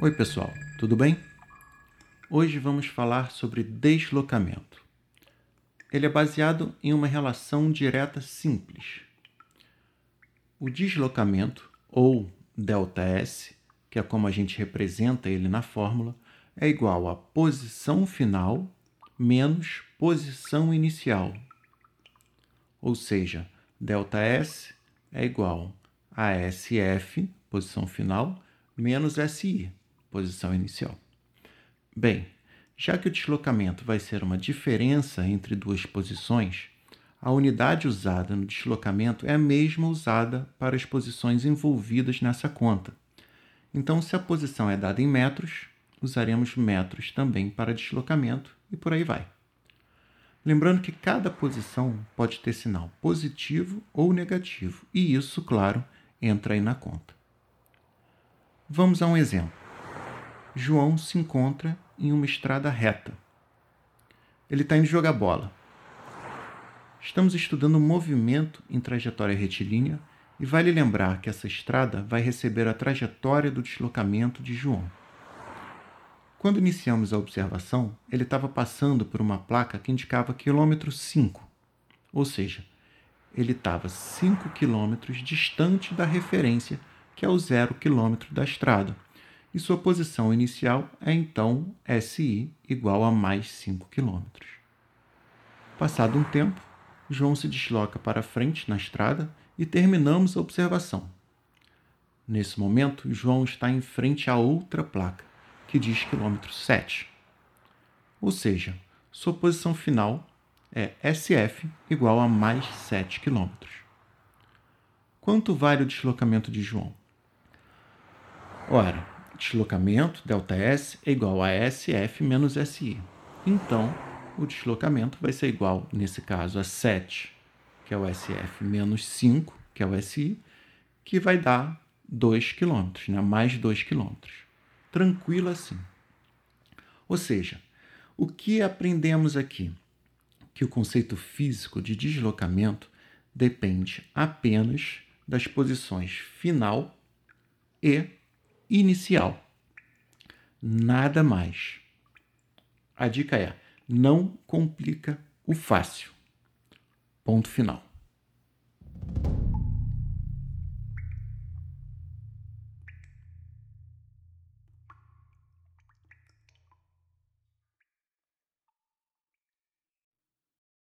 Oi, pessoal, tudo bem? Hoje vamos falar sobre deslocamento. Ele é baseado em uma relação direta simples. O deslocamento, ou ΔS, que é como a gente representa ele na fórmula, é igual a posição final menos posição inicial. Ou seja, ΔS é igual a SF, posição final, menos SI, posição inicial. Bem, já que o deslocamento vai ser uma diferença entre duas posições, a unidade usada no deslocamento é a mesma usada para as posições envolvidas nessa conta. Então, se a posição é dada em metros, usaremos metros também para deslocamento e por aí vai. Lembrando que cada posição pode ter sinal positivo ou negativo, e isso, claro, entra aí na conta. Vamos a um exemplo. João se encontra em uma estrada reta. Ele está indo jogar bola. Estamos estudando o movimento em trajetória retilínea e vale lembrar que essa estrada vai receber a trajetória do deslocamento de João. Quando iniciamos a observação, ele estava passando por uma placa que indicava quilômetro 5, ou seja, ele estava 5 quilômetros distante da referência, que é o zero quilômetro da estrada, e sua posição inicial é então SI igual a mais 5 quilômetros. Passado um tempo, João se desloca para frente na estrada e terminamos a observação. Nesse momento, João está em frente a outra placa que diz quilômetro 7. Ou seja, sua posição final é SF igual a mais 7 km. Quanto vale o deslocamento de João? Ora, deslocamento, ΔS, é igual a SF menos SI. Então, o deslocamento vai ser igual, nesse caso, a 7, que é o SF, menos 5, que é o SI, que vai dar 2 km, né? mais 2 km tranquilo assim. Ou seja, o que aprendemos aqui? Que o conceito físico de deslocamento depende apenas das posições final e inicial. Nada mais. A dica é: não complica o fácil. Ponto final.